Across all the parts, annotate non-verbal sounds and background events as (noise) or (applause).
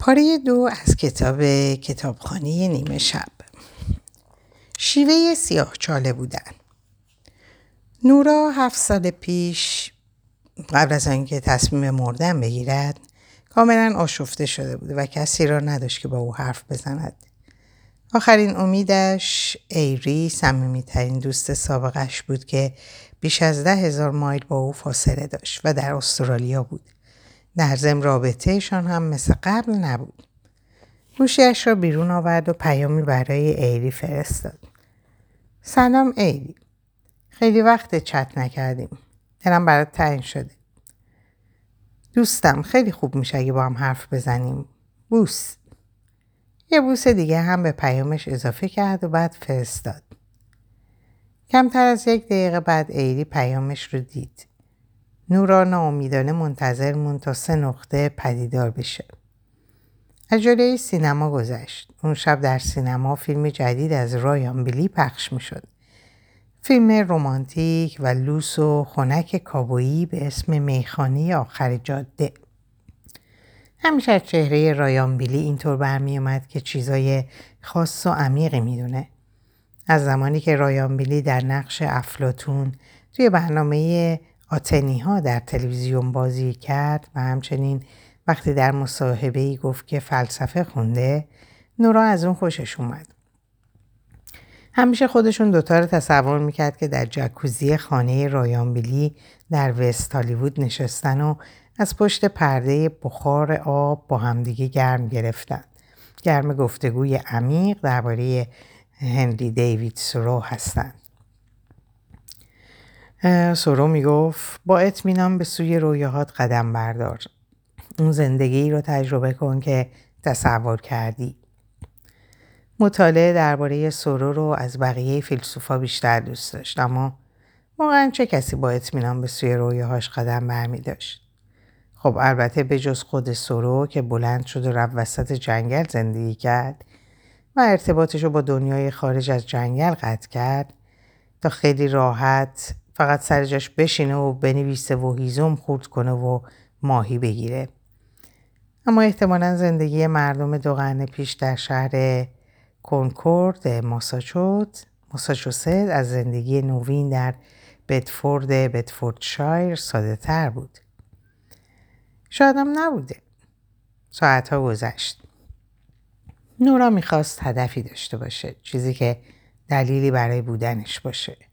پاره دو از کتاب کتابخانه نیمه شب. شیوه سیاه چاله بودن. نورا هفت سال پیش قبل از اینکه تصمیم مردن بگیرد کاملا آشفته شده بود و کسی را نداشت که با او حرف بزند. آخرین امیدش ایری سمیمیترین دوست سابقش بود که بیش از ده هزار مایل با او فاصله داشت و در استرالیا بود. در زم رابطهشان هم مثل قبل نبود. گوشیش را بیرون آورد و پیامی برای ایری فرستاد. سلام ایری. خیلی وقت چت نکردیم. دلم برات تعیین شده. دوستم خیلی خوب میشه اگه با هم حرف بزنیم. بوس. یه بوس دیگه هم به پیامش اضافه کرد و بعد فرستاد. کمتر از یک دقیقه بعد ایری پیامش رو دید. نورا ناامیدانه منتظر مون تا سه نقطه پدیدار بشه. از جلوی سینما گذشت. اون شب در سینما فیلم جدید از رایان بیلی پخش می شد. فیلم رومانتیک و لوس و خنک کابویی به اسم میخانه آخر جاده. همیشه از چهره رایان بیلی اینطور برمی اومد که چیزای خاص و عمیقی می‌دونه. از زمانی که رایان بیلی در نقش افلاتون توی برنامه آتنی ها در تلویزیون بازی کرد و همچنین وقتی در مصاحبه ای گفت که فلسفه خونده نورا از اون خوشش اومد. همیشه خودشون دوتا رو تصور می‌کرد که در جکوزی خانه رایانبیلی در وست هالیوود نشستن و از پشت پرده بخار آب با همدیگه گرم گرفتن. گرم گفتگوی عمیق درباره هنری دیوید سرو هستند. سورو می‌گفت با اطمینان به سوی رویاهات قدم بردار. اون زندگی رو تجربه کن که تصور کردی. مطالعه درباره سورو رو از بقیه فیلسوفا بیشتر دوست داشت اما واقعا چه کسی با اطمینان به سوی رویاهاش قدم برمی داشت؟ خب البته به جز خود سورو که بلند شد و رفت وسط جنگل زندگی کرد و ارتباطش رو با دنیای خارج از جنگل قطع کرد تا خیلی راحت فقط سر جاش بشینه و بنویسه و هیزم خورد کنه و ماهی بگیره. اما احتمالا زندگی مردم دو قرن پیش در شهر کنکورد ماساچوت ماساچوست از زندگی نوین در بدفورد بدفوردشایر ساده تر بود. شاید هم نبوده. ساعتها گذشت. نورا می‌خواست هدفی داشته باشه چیزی که دلیلی برای بودنش باشه.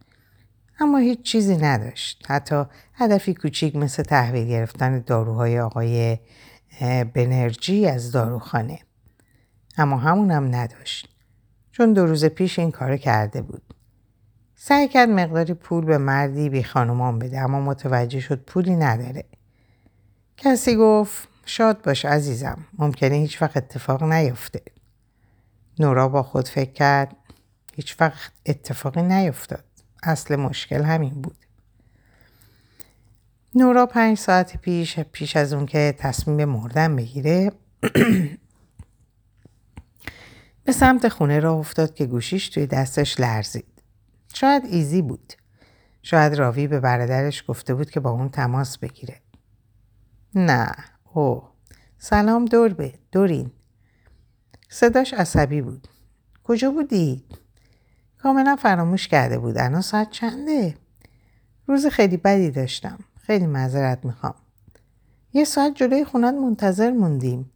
اما هیچ چیزی نداشت. حتی هدفی کوچیک مثل تحویل گرفتن داروهای آقای بنرژی از داروخانه. اما همون هم نداشت. چون دو روز پیش این کار کرده بود. سعی کرد مقداری پول به مردی بی خانومان بده اما متوجه شد پولی نداره. کسی گفت شاد باش عزیزم. ممکنه هیچ وقت اتفاق نیفته. نورا با خود فکر کرد هیچ وقت اتفاقی نیفتاد. اصل مشکل همین بود. نورا پنج ساعت پیش پیش از اون که تصمیم مردن بگیره (clears throat) به سمت خونه را افتاد که گوشیش توی دستش لرزید. شاید ایزی بود. شاید راوی به برادرش گفته بود که با اون تماس بگیره. نه. او. سلام دوربه. دورین. صداش عصبی بود. کجا بودی؟ کاملا فراموش کرده بود. الان ساعت چنده؟ روز خیلی بدی داشتم. خیلی معذرت می‌خوام. یه ساعت جلوی خونت منتظر موندیم.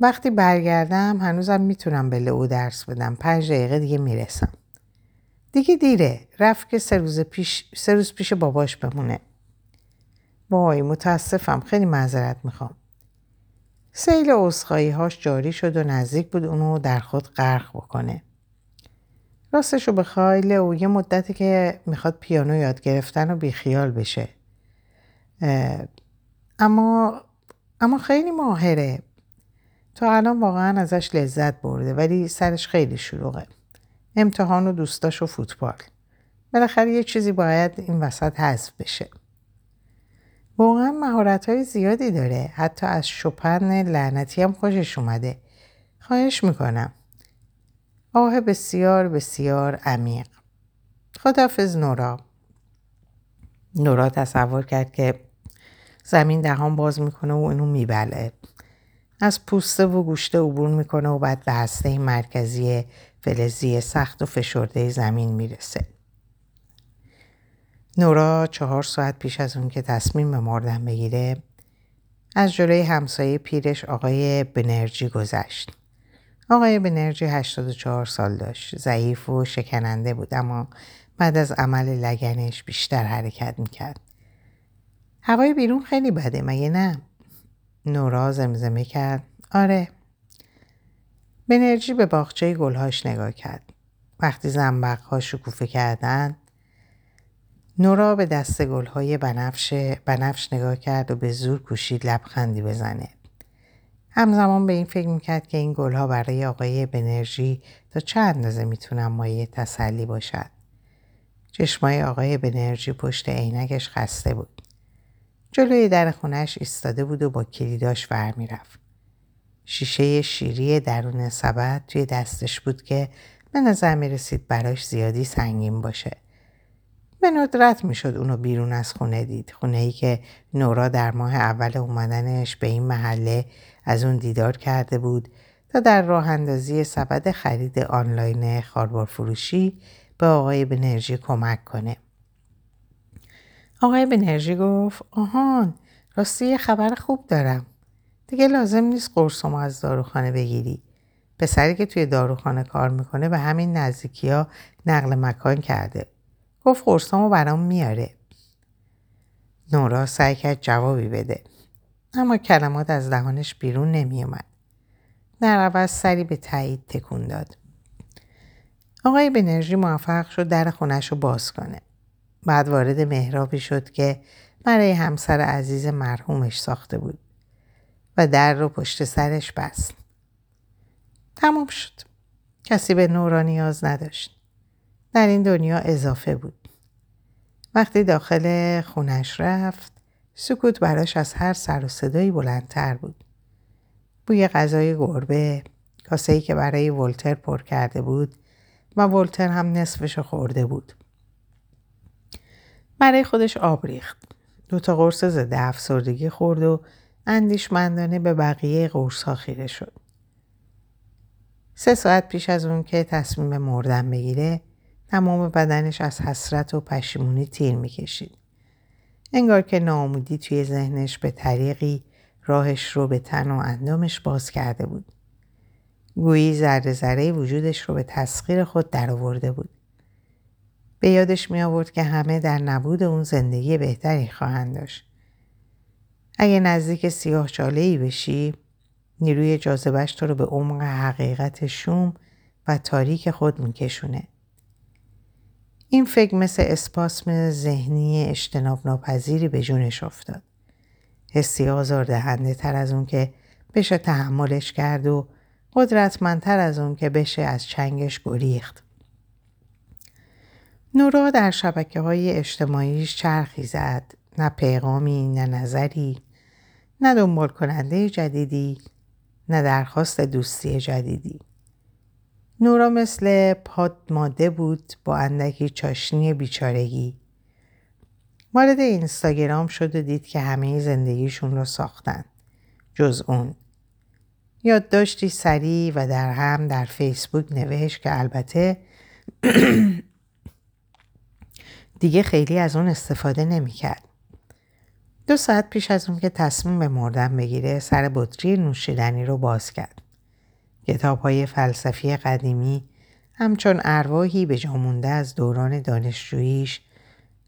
وقتی برگردم هنوزم می‌تونم به لئو درس بدم. پنج دقیقه دیگه می‌رسم. دیگه دیره. رفت که سه روز پیش, سه روز پیش باباش بمونه. وای متاسفم. خیلی معذرت می‌خوام. سیل اصخایی هاش جاری شد و نزدیک بود اونو در خود غرق بکنه. راستش رو بخوای لئو یه مدتی که می‌خواد پیانو یاد گرفتن و بیخیال بشه. اما اما خیلی ماهره. تا الان واقعا ازش لذت برده ولی سرش خیلی شلوغه. امتحان و دوستاش و فوتبال. بالاخره یه چیزی باید این وسط حذف بشه. واقعا مهارت های زیادی داره. حتی از شپن لعنتی هم خوشش اومده. خواهش می‌کنم. آه بسیار بسیار عمیق خدافز نورا نورا تصور کرد که زمین دهان باز می‌کنه و اینو میبله از پوسته و گوشته عبور می‌کنه و بعد به هسته مرکزی فلزی سخت و فشرده زمین می‌رسه. نورا چهار ساعت پیش از اون که تصمیم به مردن بگیره از جلوی همسایه پیرش آقای بنرژی گذشت. آقای بنرژی 84 سال داشت. ضعیف و شکننده بود اما بعد از عمل لگنش بیشتر حرکت می‌کرد. هوای بیرون خیلی بده مگه نه؟ نورا زمزمه کرد. آره. بنرژی به باغچه گلهاش نگاه کرد. وقتی زنبقها شکوفه کردن نورا به دست گلهای بنفش, بنفش نگاه کرد و به زور کوشید لبخندی بزنه. همزمان به این فکر می‌کرد که این گلها برای آقای بنرژی تا چه اندازه می‌تونن مایه تسلی باشد. چشمای آقای بنرژی پشت عینکش خسته بود. جلوی در خونش ایستاده بود و با کلیداش ور می‌رفت. شیشه شیری درون سبد توی دستش بود که به نظر می رسید براش زیادی سنگین باشه. به ندرت می شد اونو بیرون از خونه دید. خونه ای که نورا در ماه اول اومدنش به این محله از اون دیدار کرده بود تا در راه اندازی سبد خرید آنلاین خاربار فروشی به آقای بنرژی کمک کنه. آقای بنرژی گفت آهان راستی خبر خوب دارم. دیگه لازم نیست قرصمو از داروخانه بگیری. پسری که توی داروخانه کار می‌کنه به همین نزدیکی ها نقل مکان کرده. گفت قرصامو برام میاره. نورا سعی کرد جوابی بده. اما کلمات از دهانش بیرون نمیومد. در عوض سری به تایید تکون داد. آقای بنرژی موفق شد در خونش رو باز کنه. بعد وارد مهرابی شد که برای همسر عزیز مرحومش ساخته بود و در رو پشت سرش بست. تمام شد. کسی به نورا نیاز نداشت. در این دنیا اضافه بود. وقتی داخل خونش رفت سکوت براش از هر سر و صدایی بلندتر بود. بوی غذای گربه کاسه که برای ولتر پر کرده بود و ولتر هم نصفش خورده بود. برای خودش آب ریخت. دو تا قرص ضد افسردگی خورد و اندیشمندانه به بقیه قرص ها خیره شد. سه ساعت پیش از اون که تصمیم مردن بگیره تمام بدنش از حسرت و پشیمونی تیر می‌کشید. انگار که ناامیدی توی ذهنش به طریقی راهش رو به تن و اندامش باز کرده بود. گویی ذره ذره وجودش رو به تسخیر خود درآورده بود. به یادش می آورد که همه در نبود اون زندگی بهتری خواهند داشت. اگه نزدیک سیاه چاله ای بشی نیروی جاذبش تو رو به عمق حقیقت شوم و تاریک خود میکشونه. این فکر مثل اسپاسم ذهنی اجتناب ناپذیری به جونش افتاد. حسی آزار دهنده تر از اون که بشه تحملش کرد و قدرتمندتر از اون که بشه از چنگش گریخت. نورا در شبکه های اجتماعیش چرخی زد. نه پیغامی، نه نظری، نه دنبال کننده جدیدی، نه درخواست دوستی جدیدی. نورا مثل پاد ماده بود با اندکی چاشنی بیچارگی. وارد اینستاگرام شد و دید که همه زندگیشون رو ساختن. جز اون. یادداشتی سریع و در هم در فیسبوک نوشت که البته (clears throat) دیگه خیلی از اون استفاده نمی‌کرد. دو ساعت پیش از اون که تصمیم به مردن بگیره سر بطری نوشیدنی رو باز کرد. کتاب های فلسفی قدیمی همچون ارواحی به جامونده از دوران دانشجوییش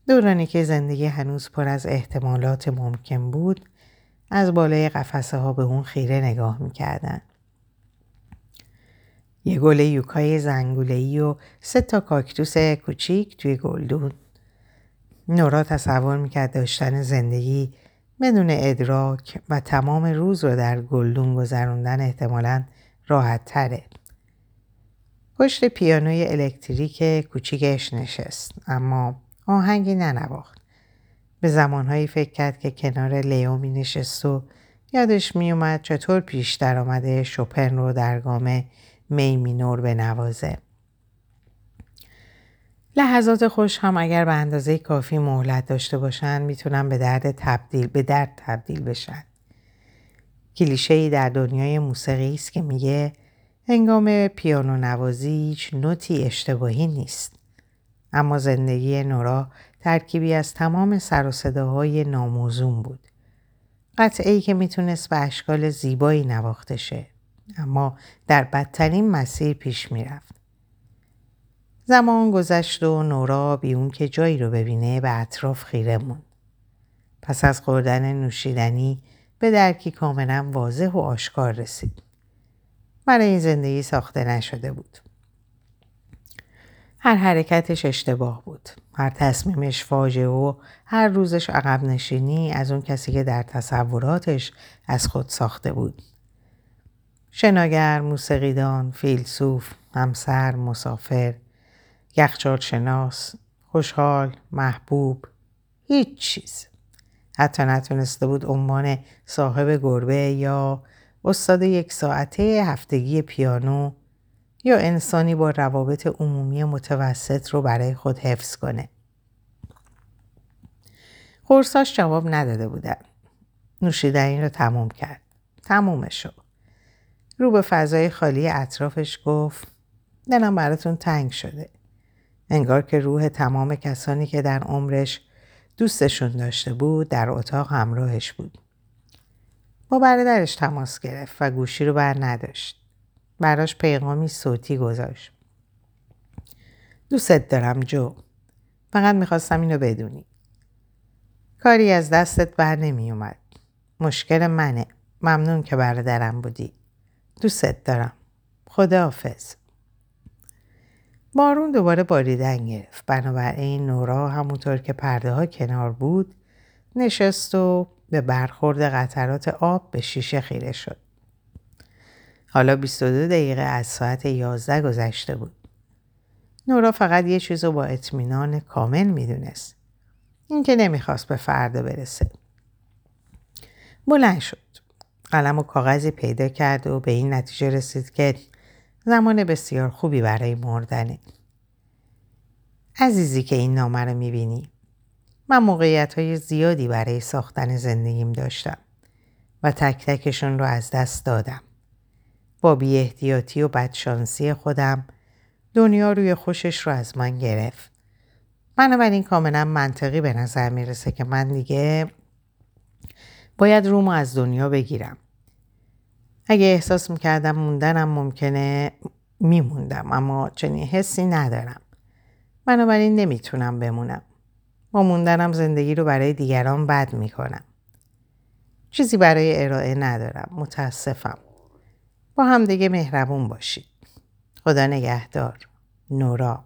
دورانی که زندگی هنوز پر از احتمالات ممکن بود از بالای قفسه ها به اون خیره نگاه می‌کردن. یه گل یوکای زنگولهی و سه تا کاکتوس کوچیک توی گلدون. نورا تصور می‌کرد داشتن زندگی بدون ادراک و تمام روز رو در گلدون گذروندن احتمالا راحت تره. پشت پیانوی الکتریک کوچیکش نشست اما آهنگی ننواخت. به زمانهایی فکر کرد که کنار لیو می نشست و یادش می اومد چطور پیش درآمد شوپن رو در گام می مینور بنوازه. لحظات خوش هم اگر به اندازه کافی مهلت داشته باشن می‌تونن به درد تبدیل به درد تبدیل بشن. کلیشه ای در دنیای موسیقی است که میگه هنگام پیانو نوازی هیچ نوتی اشتباهی نیست. اما زندگی نورا ترکیبی از تمام سر و صداهای ناموزون بود. قطعه ای که می‌تونست به اشکال زیبایی نواخته شه. اما در بدترین مسیر پیش می‌رفت. زمان گذشت و نورا بی اون که جایی رو ببینه به اطراف خیره موند. پس از خوردن نوشیدنی به درکی کاملا واضح و آشکار رسید. برای این زندگی ساخته نشده بود. هر حرکتش اشتباه بود. هر تصمیمش فاجعه و هر روزش عقب نشینی از اون کسی که در تصوراتش از خود ساخته بود. شناگر، موسیقیدان، فیلسوف، همسر، مسافر، یخچال شناس، خوشحال، محبوب، هیچ چیز. حتی نتونسته بود عنوان صاحب گربه یا استاد یک ساعته هفتگی پیانو یا انسانی با روابط عمومی متوسط رو برای خود حفظ کنه. خورساش جواب نداده بودن. نوشیدنی رو تموم کرد. تمومش شد. رو به فضای خالی اطرافش گفت دلم براتون تنگ شده. انگار که روح تمام کسانی که در عمرش دوستشون داشته بود در اتاق همراهش بود. با برادرش تماس گرفت و گوشی رو بر نداشت. براش پیغامی صوتی گذاشت. دوست دارم جو. فقط می‌خواستم اینو بدونی. کاری از دستت بر نمی اومد. مشکل منه. ممنون که برادرم بودی. دوست دارم. خداحافظ. بارون دوباره باریدن گرفت. بنابراین نورا همونطور که پرده ها کنار بود نشست و به برخورد قطرات آب به شیشه خیره شد. حالا 22 دقیقه از ساعت 11 گذشته بود. نورا فقط یه چیز رو با اطمینان کامل می‌دونست. اینکه نمی‌خواست به فردا برسه. بلند شد. قلم و کاغذی پیدا کرد و به این نتیجه رسید که زمان بسیار خوبی برای مردنه. عزیزی که این نامه رو می‌بینی. من موقعیت های زیادی برای ساختن زندگیم داشتم و تک تکشون رو از دست دادم. با بی احتیاطی و بدشانسی خودم دنیا روی خوشش رو از من گرفت. بنابراین کاملا منطقی به نظر می‌رسه که من دیگه باید رومو از دنیا بگیرم. اگه احساس می‌کردم موندنم ممکنه میموندم اما چنین حسی ندارم. بنابراین نمی‌تونم بمونم. با موندنم زندگی رو برای دیگران بد می‌کنم. چیزی برای ارائه ندارم. متاسفم. با هم دیگه مهربون باشید. خدا نگهدار. نورا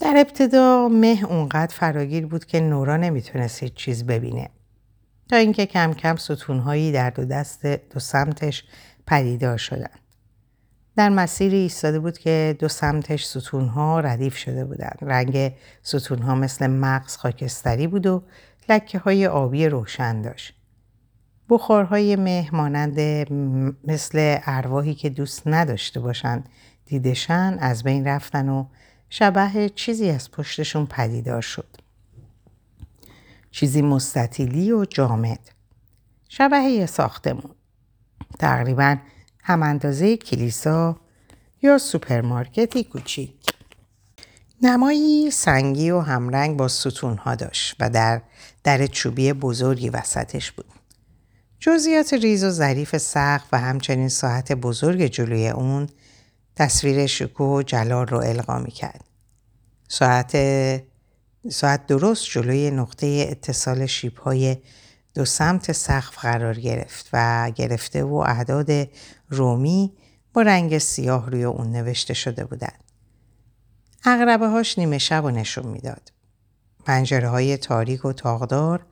در ابتدا مه اونقدر فراگیر بود که نورا نمی‌تونست هیچ چیز ببینه. تا اینکه کم کم ستونهایی در دو دست دو سمتش پدیدار شدند. در مسیری ایستاده بود که دو سمتش ستونها ردیف شده بودند. رنگ ستونها مثل مغز خاکستری بود و لکه های آبی روشن داشت. بخارهای مه مانند مثل ارواحی که دوست نداشته باشند دیدشن از بین رفتن و شبه چیزی از پشتشون پدیدار شد. چیزی مستطیلی و جامد. شبه ساختمون. تقریبا هم اندازه کلیسا یا سوپرمارکتی کوچیک. نمایی سنگی و همرنگ با ستونها داشت و در در چوبی بزرگی وسطش بود. جزئیات ریز و ظریف سقف و همچنین ساعت بزرگ جلوی اون تصویر شکوه و جلال رو القا می کرد. ساعت, ساعت درست جلوی نقطه اتصال شیبهای دو سمت سقف قرار گرفت و گرفته و اعداد رومی با رنگ سیاه روی اون نوشته شده بودند. اغربه هاش نیمه شب و نشون می‌داد. پنجره های تاریک و تاغدار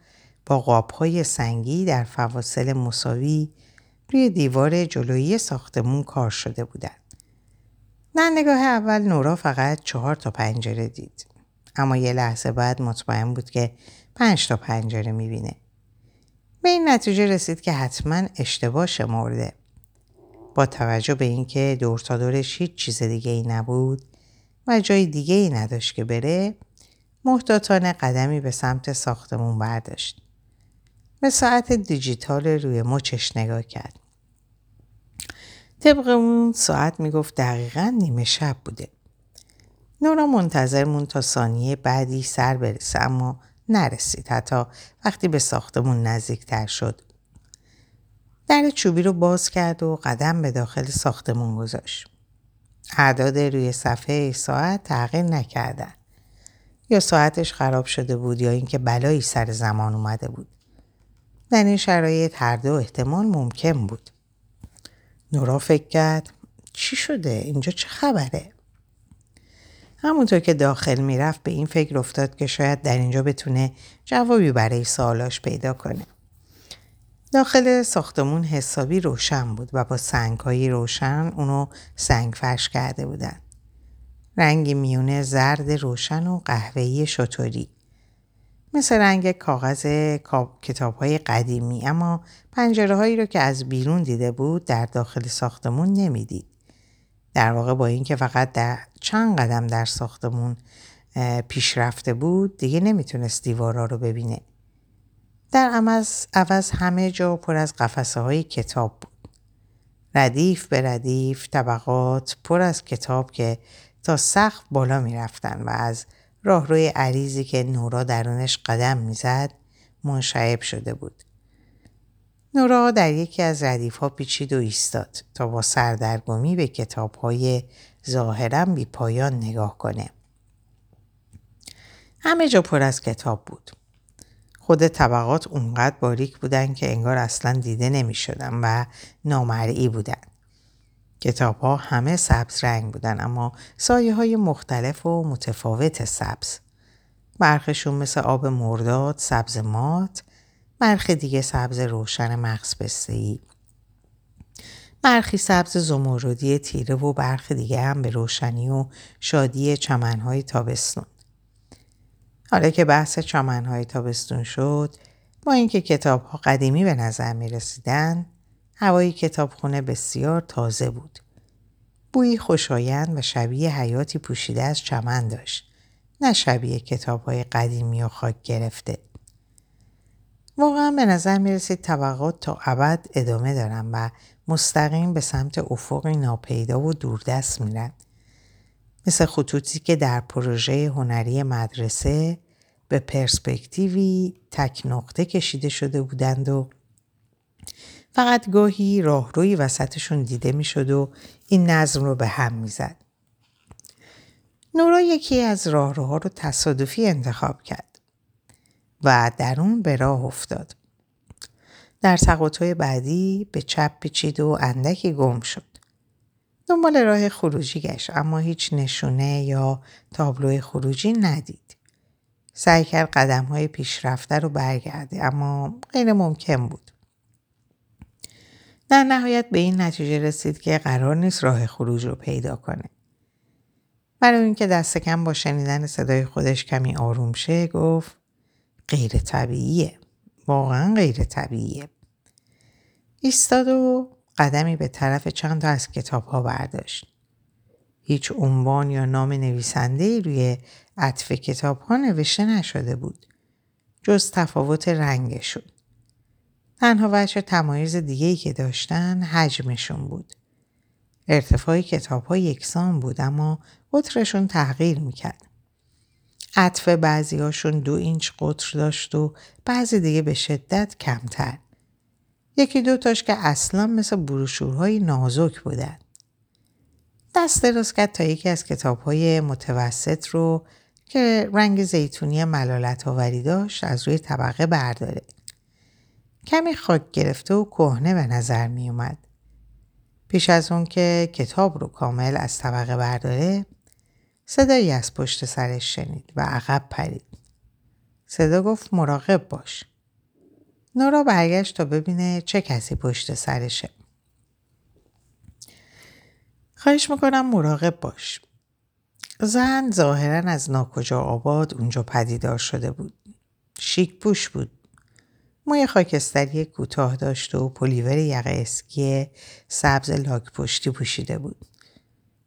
با قابهای سنگی در فواصل مساوی روی دیوار جلویی ساختمون کار شده بودند. در نگاه اول نورا فقط چهار تا پنجره دید. اما یه لحظه بعد مطمئن بود که پنج تا پنجره می‌بینه. به این نتیجه رسید که حتما اشتباه شمرده. با توجه به اینکه دور تا دورش هیچ چیز دیگه ای نبود و جای دیگه ای نداشت که بره محتاطانه قدمی به سمت ساختمون برداشت. به ساعت دیجیتال روی مچش نگاه کرد. طبق اون ساعت می‌گفت دقیقا نیمه شب بوده. نورا منتظر مون تا ثانیه بعدی سر برسه اما نرسید حتی وقتی به ساختمون نزدیکتر شد. در چوبی رو باز کرد و قدم به داخل ساختمون گذاشت. اعداد روی صفحه ساعت تغییر نکردن. یا ساعتش خراب شده بود یا اینکه بلایی سر زمان اومده بود. در این شرایط هر دو احتمال ممکن بود. نورا فکر کرد چی شده؟ اینجا چه خبره؟ همونطور که داخل می‌رفت به این فکر افتاد که شاید در اینجا بتونه جوابی برای سوالاش پیدا کنه. داخل ساختمون حسابی روشن بود و با سنگهایی روشن اونو سنگ فرش کرده بودن. رنگ میونه زرد روشن و قهوه‌ای شطوری. مثل رنگ کاغذ کتاب های قدیمی اما پنجره هایی رو که از بیرون دیده بود در داخل ساختمون نمی‌دید. در واقع با اینکه فقط در چند قدم در ساختمون پیش رفته بود دیگه نمی‌تونست دیوارا رو ببینه. در عوض, عوض همه جا پر از قفسه های کتاب بود. ردیف به ردیف طبقات پر از کتاب که تا سقف بالا می رفتن و از راهروی عریضی که نورا درونش قدم می‌زد منشعب شده بود. نورا در یکی از ردیف ها پیچید و ایستاد تا با سردرگمی به کتاب های ظاهرا بی پایان نگاه کنه. همه جا پر از کتاب بود. خود طبقات اونقدر باریک بودن که انگار اصلا دیده نمی شدن و نامرئی بودن. کتاب ها همه سبز رنگ بودن اما سایه های مختلف و متفاوت سبز. برخشون مثل آب مرداد سبز مات برخ دیگه سبز روشن مغز ای. برخی سبز زمردی تیره و برخ دیگه هم به روشنی و شادی چمنهای تابستون. حالا که بحث چمنهای تابستون شد با اینکه کتاب ها قدیمی به نظر می رسیدن هوای کتابخونه بسیار تازه بود. بویی خوشایند و شبیه حیاتی پوشیده از چمن داشت. نه شبیه کتاب های قدیمی و خاک گرفته. واقعا به نظر می رسید تا ابد ادامه دارن و مستقیم به سمت افقی ناپیدا و دوردست میرن. مثل خطوطی که در پروژه هنری مدرسه به پرسپکتیوی تک نقطه کشیده شده بودند و فقط گاهی راهروی وسطشون دیده می‌شد و این نظم رو به هم می‌زد. نورا یکی از راهروها رو تصادفی انتخاب کرد و در اون به راه افتاد. در سقاطهای بعدی به چپ پیچید و اندکی گم شد. دنبال راه خروجی گشت اما هیچ نشونه یا تابلو خروجی ندید. سعی کرد قدم های پیشرفته رو برگرده اما غیر ممکن بود. در نهایت به این نتیجه رسید که قرار نیست راه خروج رو پیدا کنه. برای اینکه دست کم با شنیدن صدای خودش کمی آروم شه گفت غیر طبیعیه. واقعا غیر طبیعیه. ایستاد و قدمی به طرف چند تا از کتاب ها برداشت. هیچ عنوان یا نام نویسنده روی عطف کتاب ها نوشته نشده بود. جز تفاوت رنگشون. تنها وجه تمایز دیگهی که داشتن حجمشون بود. ارتفاع کتاب ها یکسان بود اما قطرشون تغییر می‌کرد. عطف بعضی هاشون دو اینچ قطر داشت و بعضی دیگه به شدت کمتر. یکی دو تاش که اصلا مثل بروشورهای نازک بودن. دست دراز کرد تا یکی از کتاب های متوسط رو که رنگ زیتونی ملالت آوری داشت از روی طبقه برداره. کمی خاک گرفته و کهنه به نظر می اومد. پیش از اون که کتاب رو کامل از طبقه برداره صدایی از پشت سرش شنید و عقب پرید. صدا گفت مراقب باش. نورا برگشت تا ببینه چه کسی پشت سرشه. خواهش می‌کنم مراقب باش. زن ظاهرا از ناکجا آباد اونجا پدیدار شده بود. شیک پوش بود. موی خاکستری کوتاه داشت و پلیور یقه اسکی سبز لاک پشتی پوشیده بود.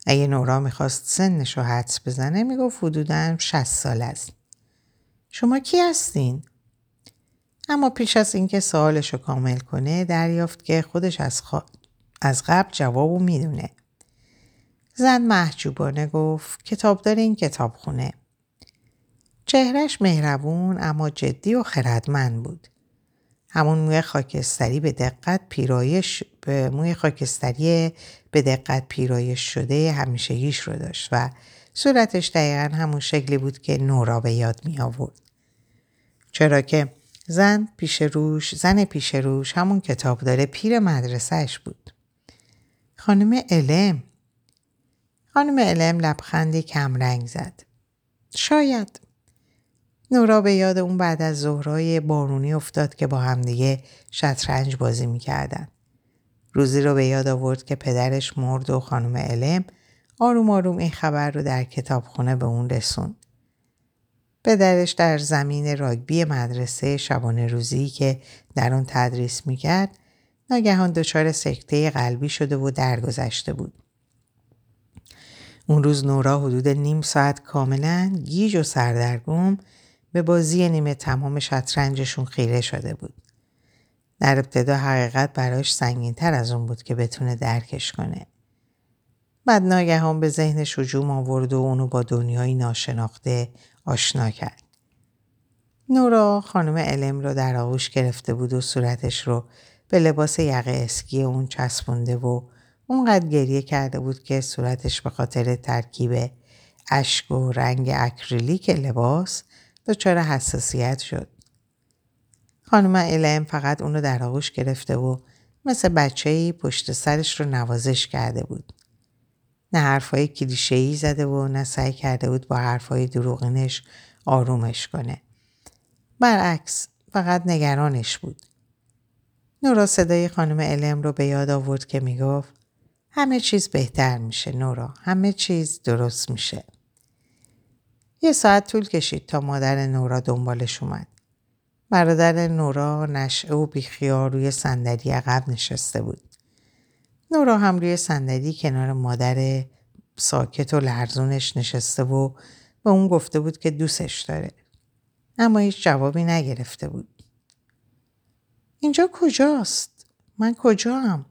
اگه نورا می‌خواست سنش رو حدس بزنه می‌گفت حدودا 60 سال است. شما کی هستین؟ اما پیش از اینکه سوالش رو کامل کنه دریافت که خودش از, از قبل جوابو می‌دونه. زن محجوبانه گفت کتاب داره این کتاب خونه. چهرش مهربون اما جدی و خردمند بود. همون موی خاکستری به دقت پیرایش به موی خاکستری به دقت پیرایش شده همیشگیش رو داشت و صورتش دقیقا همون شکلی بود که نورا به یاد می آورد. چرا که زن پیش روش زن پیش روش همون کتاب داره پیر مدرسهش بود. خانم علم خانم علم لبخندی کمرنگ زد. شاید نورا به یاد اون بعد از ظهرهای بارونی افتاد که با همدیگه شطرنج بازی می‌کردن. روزی رو به یاد آورد که پدرش مرد و خانم علم آروم آروم این خبر رو در کتابخونه به اون رسوند. پدرش در زمین راگبی مدرسه شبانه روزی که در اون تدریس می‌کرد ناگهان دچار سکته قلبی شده و درگذشته بود. اون روز نورا حدود نیم ساعت کاملا گیج و سردرگم به بازی نیمه تمام شطرنجشون خیره شده بود. در ابتدا حقیقت براش سنگین تر از اون بود که بتونه درکش کنه. بعد ناگهان به ذهنش هجوم آورد و اونو با دنیای ناشناخته آشنا کرد. نورا خانم علم رو در آغوش گرفته بود و صورتش رو به لباس یقه اسکی اون چسبونده و اونقدر گریه کرده بود که صورتش به خاطر ترکیب اشک و رنگ اکریلیک لباس دچار حساسیت شد. خانم علم فقط اونو در آغوش گرفته و مثل بچه پشت سرش رو نوازش کرده بود. نه حرفای کلیشه‌ای زده و نه سعی کرده بود با حرفای دروغینش آرومش کنه. برعکس فقط نگرانش بود. نورا صدای خانم علم رو به یاد آورد که می‌گفت همه چیز بهتر میشه نورا همه چیز درست میشه. یه ساعت طول کشید تا مادر نورا دنبالش اومد. برادر نورا نشعه و بیخیار روی صندلی عقب نشسته بود. نورا هم روی صندلی کنار مادر ساکت و لرزونش نشسته و به اون گفته بود که دوستش داره. اما هیچ جوابی نگرفته بود. اینجا کجاست؟ من کجا هم؟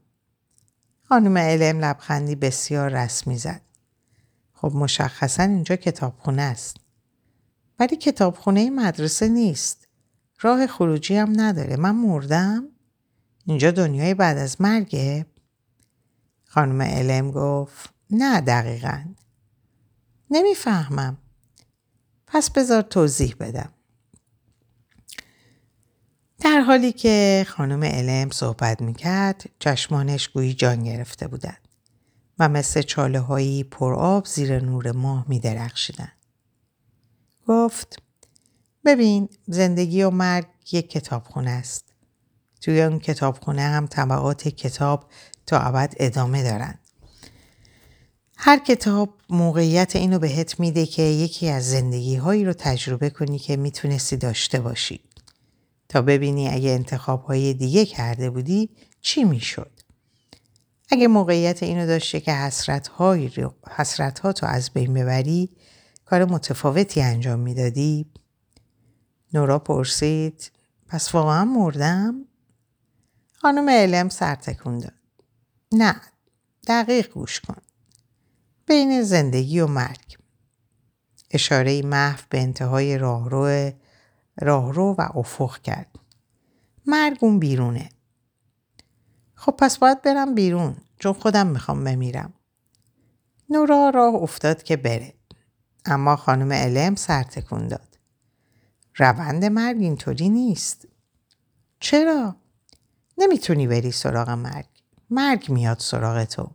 خانم علم لبخندی بسیار رسمی زد. خب مشخصا اینجا کتابخونه است. ولی کتابخونه مدرسه نیست. راه خروجی هم نداره. من مردم؟ اینجا دنیای بعد از مرگه؟ خانم علم گفت نه دقیقا. نمی‌فهمم. پس بذار توضیح بدم. در حالی که خانم علم صحبت می‌کرد چشمانش گویی جان گرفته بودند و مثل چاله هایی پرآب زیر نور ماه می درخشیدن. گفت ببین زندگی و مرگ یک کتابخونه است. توی اون کتابخونه هم طبقات کتاب تا ابد ادامه دارند. هر کتاب موقعیت اینو بهت میده که یکی از زندگی هایی رو تجربه کنی که می‌تونستی داشته باشی. تا ببینی اگه انتخاب های دیگه کرده بودی چی می‌شد. اگه موقعیت اینو داشته که حسرت, های حسرت ها تو از بین ببری کار متفاوتی انجام می‌دادی؟ نورا پرسید پس واقعا مردم؟ خانم علم سر تکون داد. نه دقیق گوش کن. بین زندگی و مرگ. اشاره محو به انتهای راهرو راهرو و افق کرد. مرگ اون بیرونه. خب پس باید برم بیرون چون خودم می‌خوام بمیرم. نورا راه افتاد که بره. اما خانم علم سر تکون داد. روند مرگ اینطوری نیست. چرا؟ نمی‌تونی بری سراغ مرگ. مرگ میاد سراغ تو.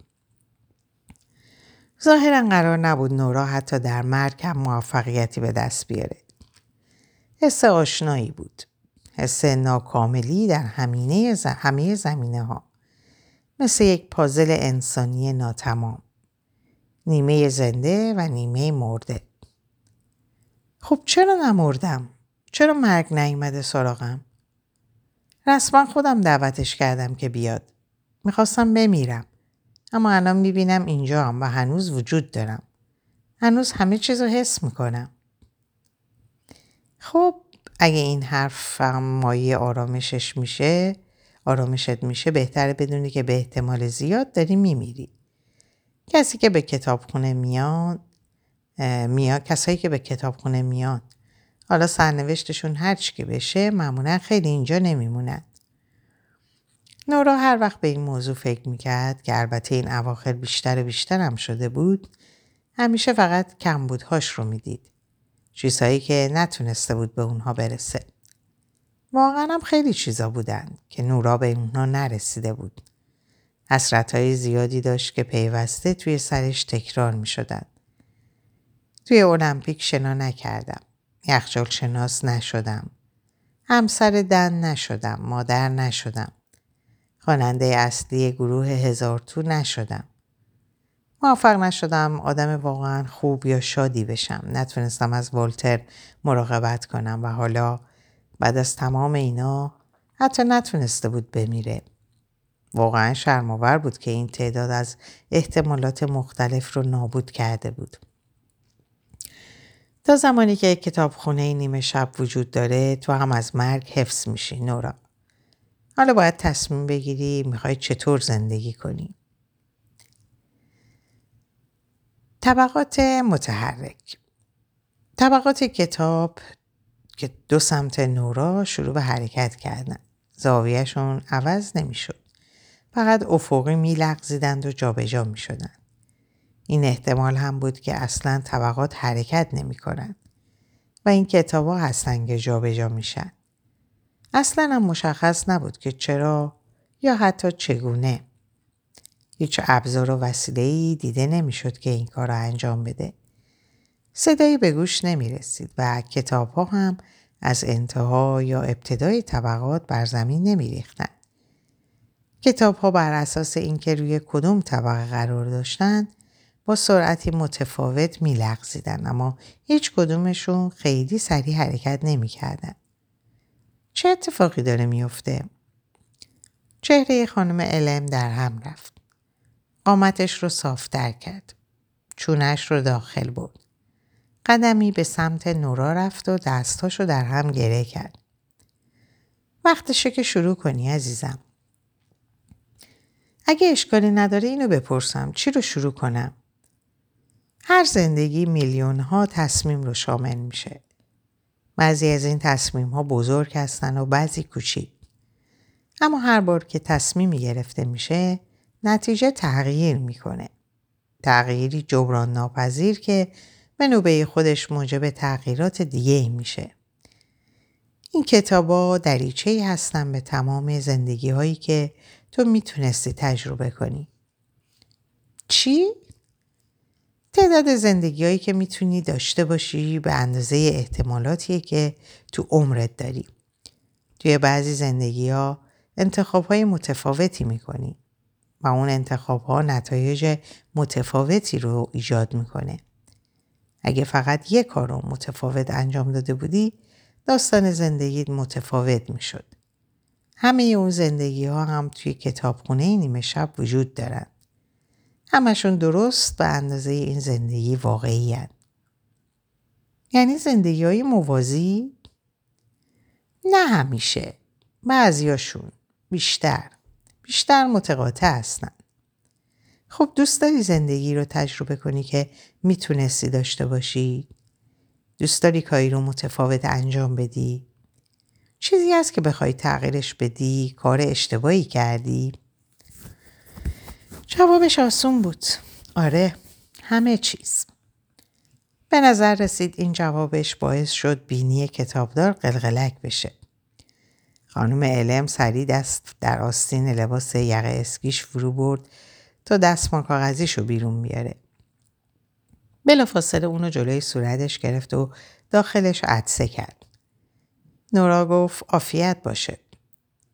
ظاهرا قرار نبود نورا حتی در مرگ هم موفقیتی به دست بیاره. حس آشنایی بود. حس ناکاملی در همینه همه زمینه ها. مثل یک پازل انسانی ناتمام. نیمه زنده و نیمه مرده. خب چرا نمردم؟ چرا مرگ نیومده سراغم؟ رسما خودم دعوتش کردم که بیاد. می‌خواستم بمیرم. اما الان می‌بینم اینجا هم و هنوز وجود دارم. هنوز همه چیز رو حس می‌کنم. خب اگه این حرف مایه آرامشش میشه آرامشت میشه بهتره بدونی که به احتمال زیاد داری میمیری کسی که به کتابخونه میاد میاد کسایی که به کتابخونه میاد. حالا سرنوشتشون هر چی که بشه معمولا خیلی اینجا نمیمونن. نورا هر وقت به این موضوع فکر می‌کرد که البته این اواخر بیشتر و بیشتر هم شده بود همیشه فقط کمبودهاش رو می‌دید. چیزهایی که نتونسته بود به اونها برسه. واقعا هم خیلی چیزا بودن که نورا به اونها نرسیده بود. حسرت های زیادی داشت که پیوسته توی سرش تکرار می شدن. توی المپیک شنا نکردم. یخچال شناس نشدم. همسر دن نشدم. مادر نشدم. خواننده اصلی گروه هزار تو نشدم. موفق نشدم آدم واقعا خوب یا شادی بشم. نتونستم از والتر مراقبت کنم و حالا بعد از تمام اینا حتی نتونسته بود بمیره. واقعا شرماور بود که این تعداد از احتمالات مختلف رو نابود کرده بود. تا زمانی که کتابخونه نیمه شب وجود داره تو هم از مرگ حفظ میشی نورا. حالا باید تصمیم بگیری می‌خوای چطور زندگی کنی. طبقات متحرک طبقات کتاب که دو سمت نورا شروع به حرکت کردن. زاویهشون عوض نمی‌شد. فقط افقی میلغزیدند و جابجا می شدند. این احتمال هم بود که اصلا طبقات حرکت نمی کنند و این کتاب ها هستن که جابجا میشن. اصلا هم مشخص نبود که چرا یا حتی چگونه. هیچ ابزار و وسیله دیده نمی‌شد که این کار را انجام بده. صدایی به گوش نمی رسید و کتاب ها هم از انتها یا ابتدای طبقات بر زمین نمی ریختند. کتاب ها بر اساس اینکه روی کدوم طبقه قرار داشتند با سرعتی متفاوت می لغزیدن اما هیچ کدومشون خیلی سریع حرکت نمی کردن. چه اتفاقی داره میفته؟ چهره خانم علم در هم رفت. قامتش رو صافتر کرد. چونش رو داخل بود. قدمی به سمت نورا رفت و دستاشو در هم گره کرد. وقتشه که شروع کنی عزیزم. اگه اشکالی نداره اینو بپرسم چی رو شروع کنم؟ هر زندگی میلیون ها تصمیم رو شامل میشه. بعضی از این تصمیم ها بزرگ هستن و بعضی کوچیک. اما هر بار که تصمیمی گرفته میشه نتیجه تغییر می‌کنه. تغییری جبران ناپذیر که به نوبه خودش موجب تغییرات دیگه میشه. این کتابا دریچه هستن به تمام زندگی هایی که تو می‌تونستی تجربه کنی. چی؟ تعداد زندگی هایی که می‌تونی داشته باشی به اندازه احتمالاتیه که تو عمرت داری. توی بعضی زندگی ها انتخاب های متفاوتی می‌کنی و اون انتخاب ها نتایج متفاوتی رو ایجاد می‌کنه. اگه فقط یک کار رو متفاوت انجام داده بودی داستان زندگیت متفاوت می‌شد. همه اون زندگی ها هم توی کتابخونه نیمه شب وجود دارن. همشون درست به اندازه این زندگی واقعی هن. یعنی زندگی های موازی؟ نه همیشه. بعضیاشون. بیشتر. بیشتر متقاطع هستن. خب دوست داری زندگی رو تجربه کنی که می‌تونستی داشته باشی؟ دوست داری کاری رو متفاوت انجام بدی؟ چیزی هست که بخوای تغییرش بدی کار اشتباهی کردی؟ جوابش آسون بود. آره همه چیز. به نظر رسید این جوابش باعث شد بینی کتابدار قلقلک بشه. خانم علم سری دست در آستین لباس یقه اسکیش فرو برد تا دستمان کاغذیش رو بیرون بیاره. بلافاصله اونو جلوی صورتش گرفت و داخلش عدسه کرد. نورا گفت عافیت باشه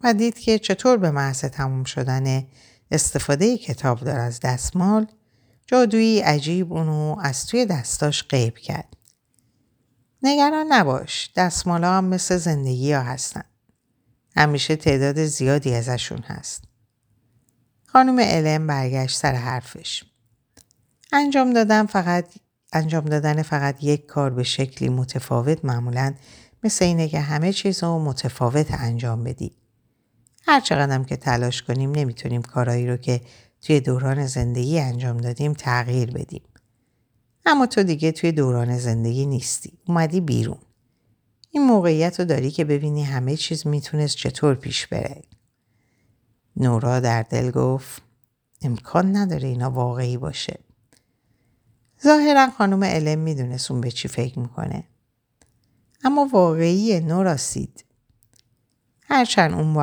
و دید که چطور به محض تموم شدن استفاده کتاب دار از دستمال جادویی عجیب اونو از توی دستاش غیب کرد. نگران نباش دستمال هم مثل زندگی ها هستن. همیشه تعداد زیادی ازشون هست. خانم علم برگشت سر حرفش. انجام دادن فقط انجام دادن فقط یک کار به شکلی متفاوت معمولا مثل اینه که همه چیز رو متفاوت انجام بدی. هر چقدر که تلاش کنیم نمی‌تونیم کارایی رو که توی دوران زندگی انجام دادیم تغییر بدیم. اما تو دیگه توی دوران زندگی نیستی. اومدی بیرون. این موقعیت رو داری که ببینی همه چیز می‌تونست چطور پیش بره. نورا در دل گفت امکان نداره اینا واقعی باشه. ظاهرا خانم علم می‌دونست اون به چی فکر می‌کنه. اما واقعی نوراسید. هرچند اون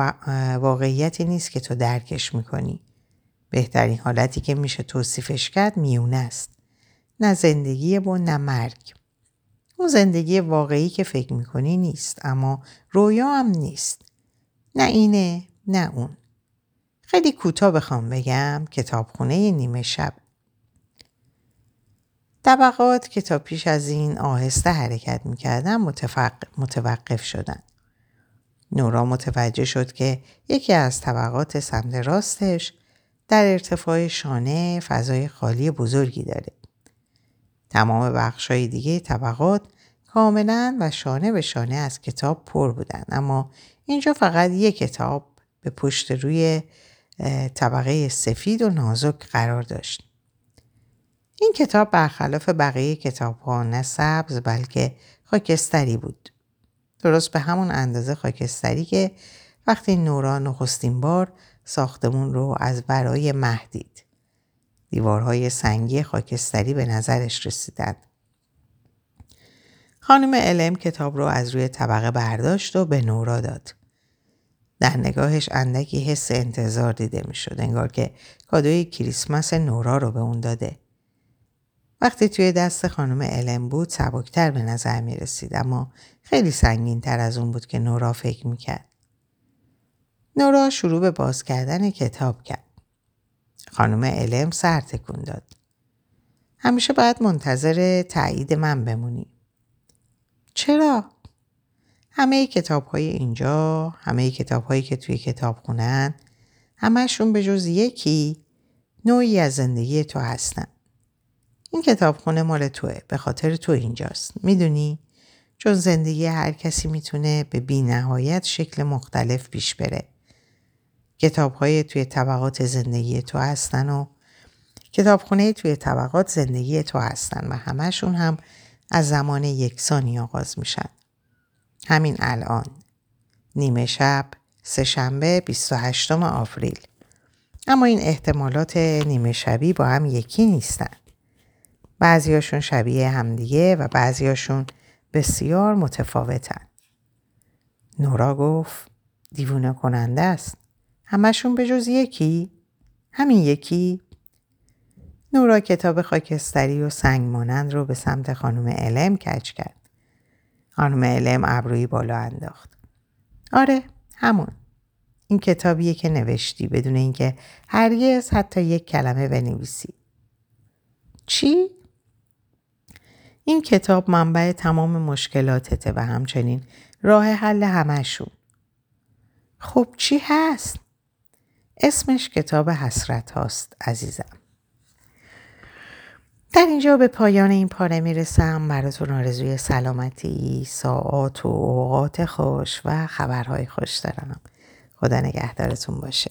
واقعیتی نیست که تو درکش می‌کنی. بهترین حالتی که میشه توصیفش کرد میونه است. نه زندگی و نه مرگ. اون زندگی واقعی که فکر می‌کنی نیست اما رویا هم نیست. نه اینه نه اون. خیلی کوتاه بخوام بگم کتابخونه نیمه شب. طبقات که تا پیش از این آهسته حرکت می‌کردن متوقف شدن. نورا متوجه شد که یکی از طبقات سمت راستش در ارتفاع شانه فضای خالی بزرگی داره. تمام بخشای دیگه طبقات کاملا و شانه به شانه از کتاب پر بودن اما اینجا فقط یک کتاب به پشت روی طبقه سفید و نازک قرار داشت. این کتاب برخلاف بقیه کتاب ها نه سبز بلکه خاکستری بود. درست به همون اندازه خاکستری که وقتی نورا نخستین بار ساختمون رو از برای مهدید. دیوارهای سنگی خاکستری به نظرش رسیدند. خانم علم کتاب رو از روی طبقه برداشت و به نورا داد. در نگاهش اندکی حس انتظار دیده می شد. انگار که کادوی کریسمس نورا رو به اون داده. وقتی توی دست خانم علم بود سبکتر به نظر می رسید اما خیلی سنگین تر از اون بود که نورا فکر می کرد. نورا شروع به باز کردن کتاب کرد. خانم علم سر تکون داد. همیشه باید منتظر تایید من بمونی. چرا؟ همه کتاب های اینجا، همه کتاب هایی که توی کتاب خونن، همهشون به جز یکی نوعی از زندگی تو هستن. این کتابخونه مال توه به خاطر تو اینجاست. می‌دونی؟ چون زندگی هر کسی می‌تونه به بی نهایت شکل مختلف پیش بره. کتاب های توی طبقات زندگی تو هستن و کتابخونه توی طبقات زندگی تو هستن و همهشون هم از زمان یکسانی آغاز میشن. همین الان نیمه شب سهشنبه 28 آوریل اما این احتمالات نیمه شبی با هم یکی نیستن. بعضیاشون شبیه همدیگه و بعضیاشون بسیار متفاوتن. نورا گفت دیوونه کننده است. همشون به جز یکی؟ همین یکی؟ نورا کتاب خاکستری و سنگ مانند رو به سمت خانم علم کچ کرد. خانم علم ابروی بالا انداخت. آره همون. این کتابیه که نوشتی بدون اینکه هرگز حتی یک کلمه بنویسی. چی؟ این کتاب منبع تمام مشکلاتته و همچنین راه حل همشون. خب چی هست؟ اسمش کتاب حسرت هاست عزیزم. در اینجا به پایان این پاره می‌رسم براتون آرزوی سلامتی، ساعات و اوقات خوش و خبرهای خوش دارم. خدا نگهدارتون باشه.